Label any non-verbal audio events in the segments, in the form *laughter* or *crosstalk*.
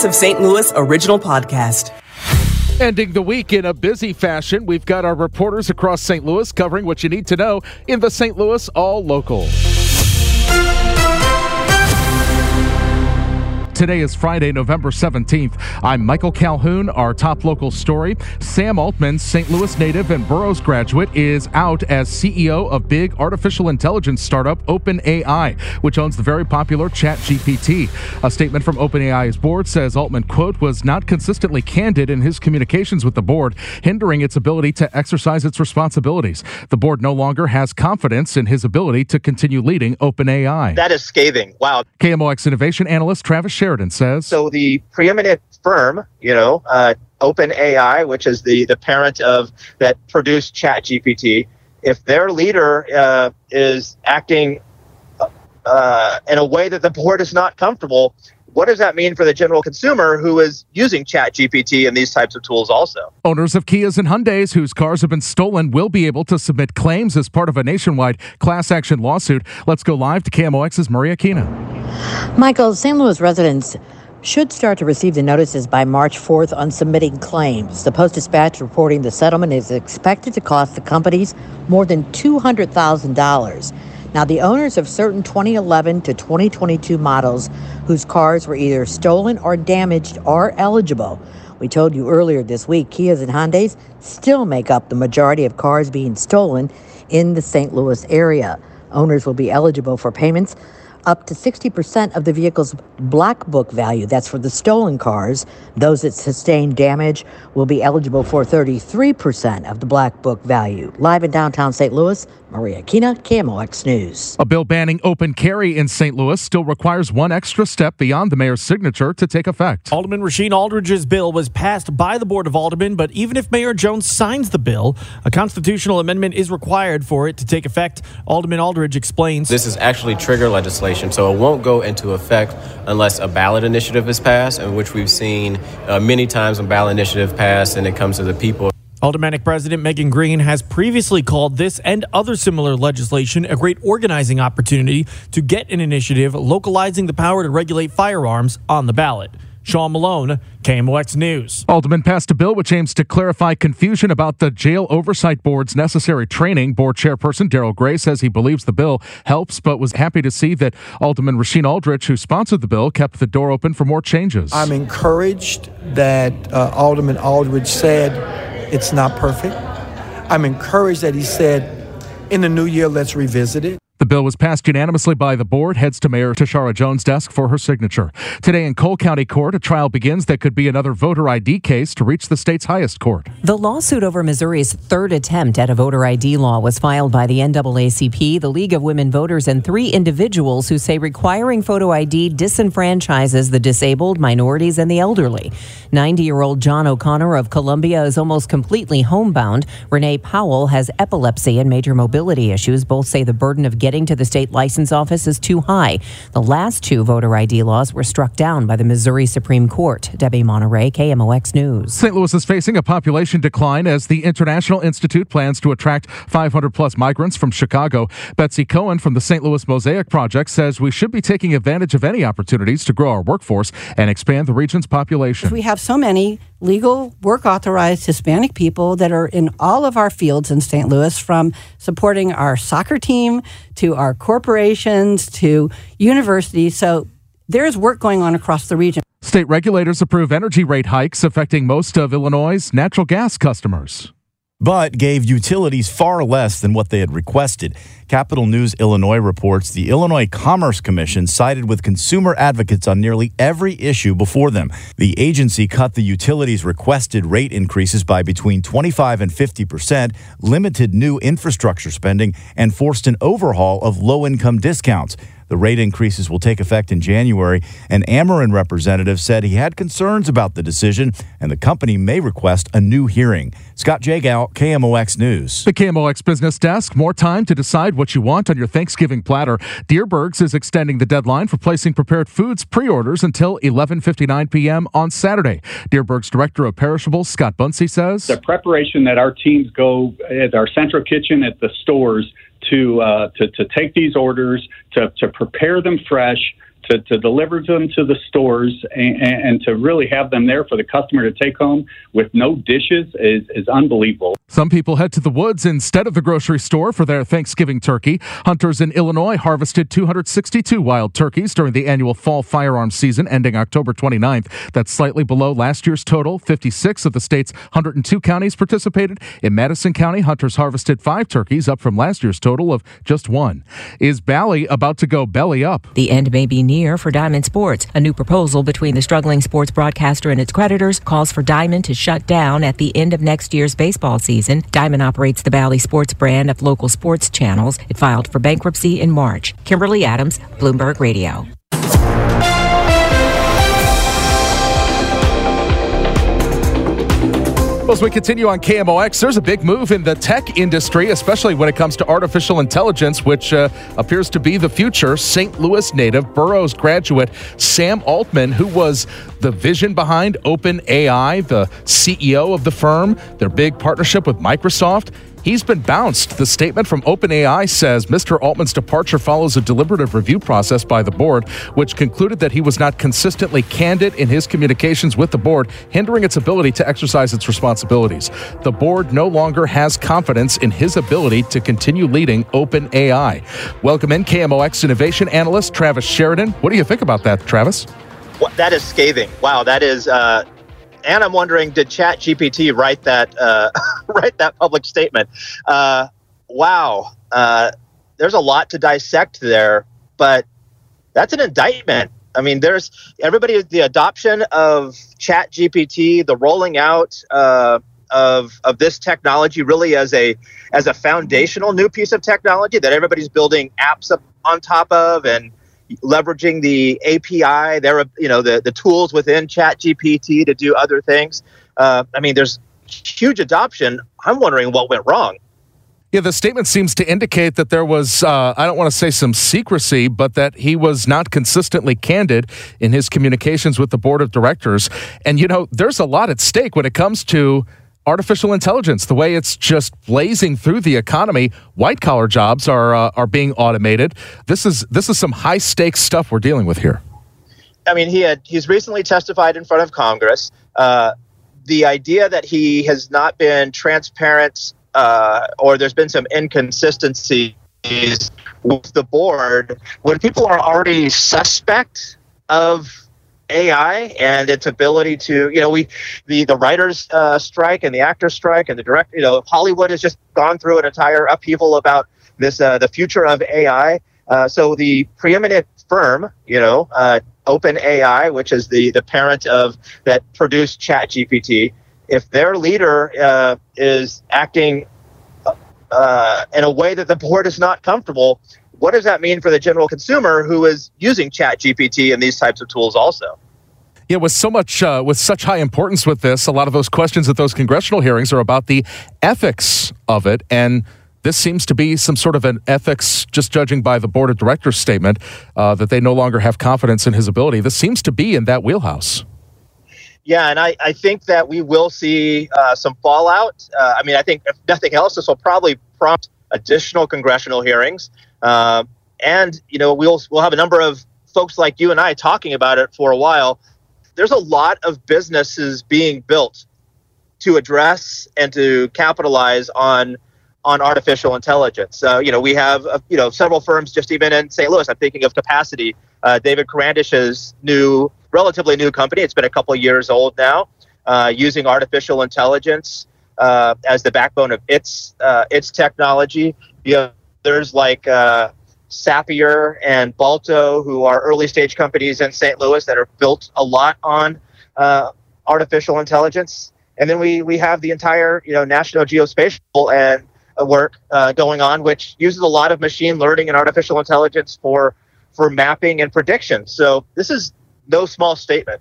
Voice of St. Louis original podcast. Ending the week in a busy fashion, we've got our reporters across St. Louis covering what you need to know in the St. Louis All Local. Today is Friday, November 17th. I'm Michael Calhoun. Our top local story Sam Altman, St. Louis native and Burroughs graduate, is out as CEO of big artificial intelligence startup OpenAI, which owns the very popular ChatGPT. A statement from OpenAI's board says Altman, quote, was not consistently candid in his communications with the board, hindering its ability to exercise its responsibilities. The board no longer has confidence in his ability to continue leading OpenAI. That is scathing. Wow. KMOX innovation analyst Travis Sheridan says. So the preeminent firm, you know, uh, OpenAI, which is the the parent of that produced ChatGPT, if their leader uh, is acting uh, in a way that the board is not comfortable, what does that mean for the general consumer who is using ChatGPT and these types of tools also? Owners of Kias and Hyundais whose cars have been stolen will be able to submit claims as part of a nationwide class action lawsuit. Let's go live to KMOX's Maria Kina. Michael, St. Louis residents should start to receive the notices by March 4th on submitting claims. The Post Dispatch reporting the settlement is expected to cost the companies more than $200,000. Now, the owners of certain 2011 to 2022 models whose cars were either stolen or damaged are eligible. We told you earlier this week, Kias and Hyundais still make up the majority of cars being stolen in the St. Louis area. Owners will be eligible for payments up to 60% of the vehicle's black book value. That's for the stolen cars. Those that sustain damage will be eligible for 33% of the black book value. Live in downtown St. Louis, Maria Kina, KMOX News. A bill banning open carry in St. Louis still requires one extra step beyond the mayor's signature to take effect. Alderman Rasheen Aldridge's bill was passed by the Board of Aldermen, but even if Mayor Jones signs the bill, a constitutional amendment is required for it to take effect. Alderman Aldridge explains This is actually trigger legislation, so it won't go into effect unless a ballot initiative is passed, in which we've seen uh, many times when ballot initiative passed and it comes to the people. Aldermanic President Megan Green has previously called this and other similar legislation a great organizing opportunity to get an initiative localizing the power to regulate firearms on the ballot. Sean Malone, KMOX News. Alderman passed a bill which aims to clarify confusion about the Jail Oversight Board's necessary training. Board Chairperson Daryl Gray says he believes the bill helps, but was happy to see that Alderman Rasheen Aldridge, who sponsored the bill, kept the door open for more changes. I'm encouraged that uh, Alderman Aldridge said it's not perfect. I'm encouraged that he said, in the new year, let's revisit it. The bill was passed unanimously by the board, heads to Mayor Tishaura Jones' desk for her signature. Today in Cole County Court, a trial begins that could be another voter ID case to reach the state's highest court. The lawsuit over Missouri's third attempt at a voter ID law was filed by the NAACP, the League of Women Voters, and three individuals who say requiring photo ID disenfranchises the disabled, minorities, and the elderly. 90 year old John O'Connor of Columbia is almost completely homebound. Renee Powell has epilepsy and major mobility issues. Both say the burden of getting to the state license office is too high. The last two voter ID laws were struck down by the Missouri Supreme Court. Debbie Monterey, KMOX News. St. Louis is facing a population decline as the International Institute plans to attract 500 plus migrants from Chicago. Betsy Cohen from the St. Louis Mosaic Project says we should be taking advantage of any opportunities to grow our workforce and expand the region's population. We have so many legal work authorized Hispanic people that are in all of our fields in St. Louis, from supporting our soccer team to our corporations to universities. So there's work going on across the region. State regulators approve energy rate hikes affecting most of Illinois' natural gas customers but gave utilities far less than what they had requested. Capital News Illinois reports the Illinois Commerce Commission sided with consumer advocates on nearly every issue before them. The agency cut the utilities' requested rate increases by between 25 and 50 percent, limited new infrastructure spending, and forced an overhaul of low income discounts. The rate increases will take effect in January. An Ameren representative said he had concerns about the decision and the company may request a new hearing. Scott Jagow, KMOX News. The KMOX Business Desk. More time to decide what you want on your Thanksgiving platter. Dierbergs is extending the deadline for placing prepared foods pre-orders until 11:59 p.m. on Saturday. Dierbergs Director of Perishables Scott Bunsey says the preparation that our teams go at our central kitchen at the stores to, uh, to, to take these orders, to, to prepare them fresh, to, to deliver them to the stores and, and to really have them there for the customer to take home with no dishes is, is unbelievable. Some people head to the woods instead of the grocery store for their Thanksgiving turkey. Hunters in Illinois harvested 262 wild turkeys during the annual fall firearms season ending October 29th. That's slightly below last year's total. 56 of the state's 102 counties participated. In Madison County, hunters harvested five turkeys, up from last year's total of just one. Is Bally about to go belly up? The end may be near for Diamond Sports. A new proposal between the struggling sports broadcaster and its creditors calls for Diamond to shut down at the end of next year's baseball season. Diamond operates the Bally Sports brand of local sports channels. It filed for bankruptcy in March. Kimberly Adams, Bloomberg Radio. As we continue on KMOX, there's a big move in the tech industry, especially when it comes to artificial intelligence, which uh, appears to be the future. St. Louis native, Burroughs graduate Sam Altman, who was the vision behind OpenAI, the CEO of the firm, their big partnership with Microsoft, He's been bounced. The statement from OpenAI says Mr. Altman's departure follows a deliberative review process by the board, which concluded that he was not consistently candid in his communications with the board, hindering its ability to exercise its responsibilities. The board no longer has confidence in his ability to continue leading OpenAI. Welcome in KMOX innovation analyst Travis Sheridan. What do you think about that, Travis? That is scathing. Wow, that is uh, and I'm wondering, did Chat GPT write that uh, *laughs* write that public statement? Uh, wow, uh, there's a lot to dissect there, but that's an indictment. I mean, there's everybody the adoption of Chat GPT, the rolling out uh, of of this technology really as a as a foundational new piece of technology that everybody's building apps up on top of and leveraging the API, there you know the the tools within ChatGPT to do other things. Uh, I mean, there's huge adoption. I'm wondering what went wrong. Yeah, the statement seems to indicate that there was, uh, I don't want to say some secrecy, but that he was not consistently candid in his communications with the board of directors. And, you know, there's a lot at stake when it comes to artificial intelligence, the way it's just blazing through the economy, white collar jobs are uh, are being automated. This is this is some high stakes stuff we're dealing with here. I mean, he had he's recently testified in front of Congress. Uh, the idea that he has not been transparent uh, or there's been some inconsistencies with the board when people are already suspect of AI and its ability to, you know, we the the writers uh, strike and the actors strike and the direct, you know, Hollywood has just gone through an entire upheaval about this uh, the future of AI. Uh, so the preeminent firm, you know, uh, OpenAI, which is the the parent of that produced ChatGPT, if their leader uh, is acting uh, in a way that the board is not comfortable, what does that mean for the general consumer who is using chat gpt and these types of tools also yeah, with so much, uh, with such high importance with this, a lot of those questions at those congressional hearings are about the ethics of it, and this seems to be some sort of an ethics, just judging by the board of directors statement, uh, that they no longer have confidence in his ability. This seems to be in that wheelhouse. Yeah, and I, I think that we will see uh, some fallout. Uh, I mean, I think if nothing else, this will probably prompt additional congressional hearings. Uh, and you know, we'll we'll have a number of folks like you and I talking about it for a while. There's a lot of businesses being built to address and to capitalize on on artificial intelligence. Uh, you know, we have uh, you know several firms just even in St. Louis. I'm thinking of Capacity, uh, David Karandish's new, relatively new company. It's been a couple years old now, uh, using artificial intelligence uh, as the backbone of its uh, its technology. You have there's like uh, and Balto, who are early stage companies in St. Louis that are built a lot on uh, artificial intelligence. And then we, we have the entire you know National Geospatial and uh, work uh, going on, which uses a lot of machine learning and artificial intelligence for for mapping and prediction. So this is no small statement.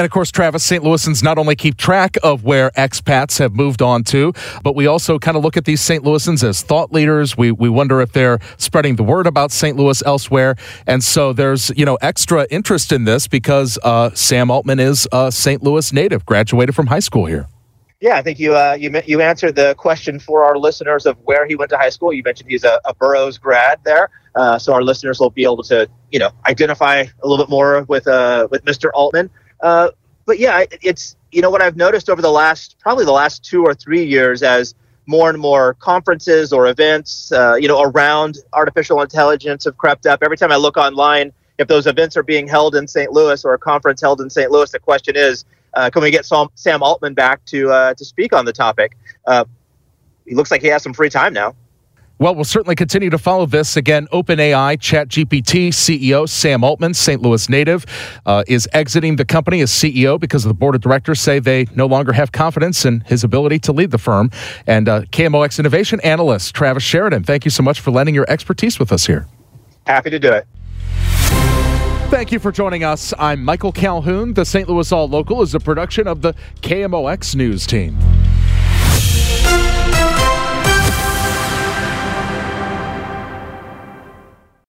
And of course, Travis, St. Louisans not only keep track of where expats have moved on to, but we also kind of look at these St. Louisans as thought leaders. We, we wonder if they're spreading the word about St. Louis elsewhere. And so there's, you know, extra interest in this because uh, Sam Altman is a St. Louis native, graduated from high school here. Yeah, I think you uh, you you answered the question for our listeners of where he went to high school. You mentioned he's a, a Burroughs grad there. uh, so our listeners will be able to, you know, identify a little bit more with uh, with Mr. Altman. Uh, but yeah, it's you know what I've noticed over the last probably the last two or three years as more and more conferences or events, uh, you know, around artificial intelligence have crept up. Every time I look online, if those events are being held in St. Louis or a conference held in St. Louis, the question is, uh, can we get Sam, Sam Altman back to uh, to speak on the topic? Uh, he looks like he has some free time now. Well, we'll certainly continue to follow this. Again, OpenAI ChatGPT CEO Sam Altman, St. Louis native, uh, is exiting the company as CEO because the board of directors say they no longer have confidence in his ability to lead the firm. And uh, KMOX innovation analyst Travis Sheridan, thank you so much for lending your expertise with us here. Happy to do it. Thank you for joining us. I'm Michael Calhoun. The St. Louis All Local is a production of the KMOX News Team.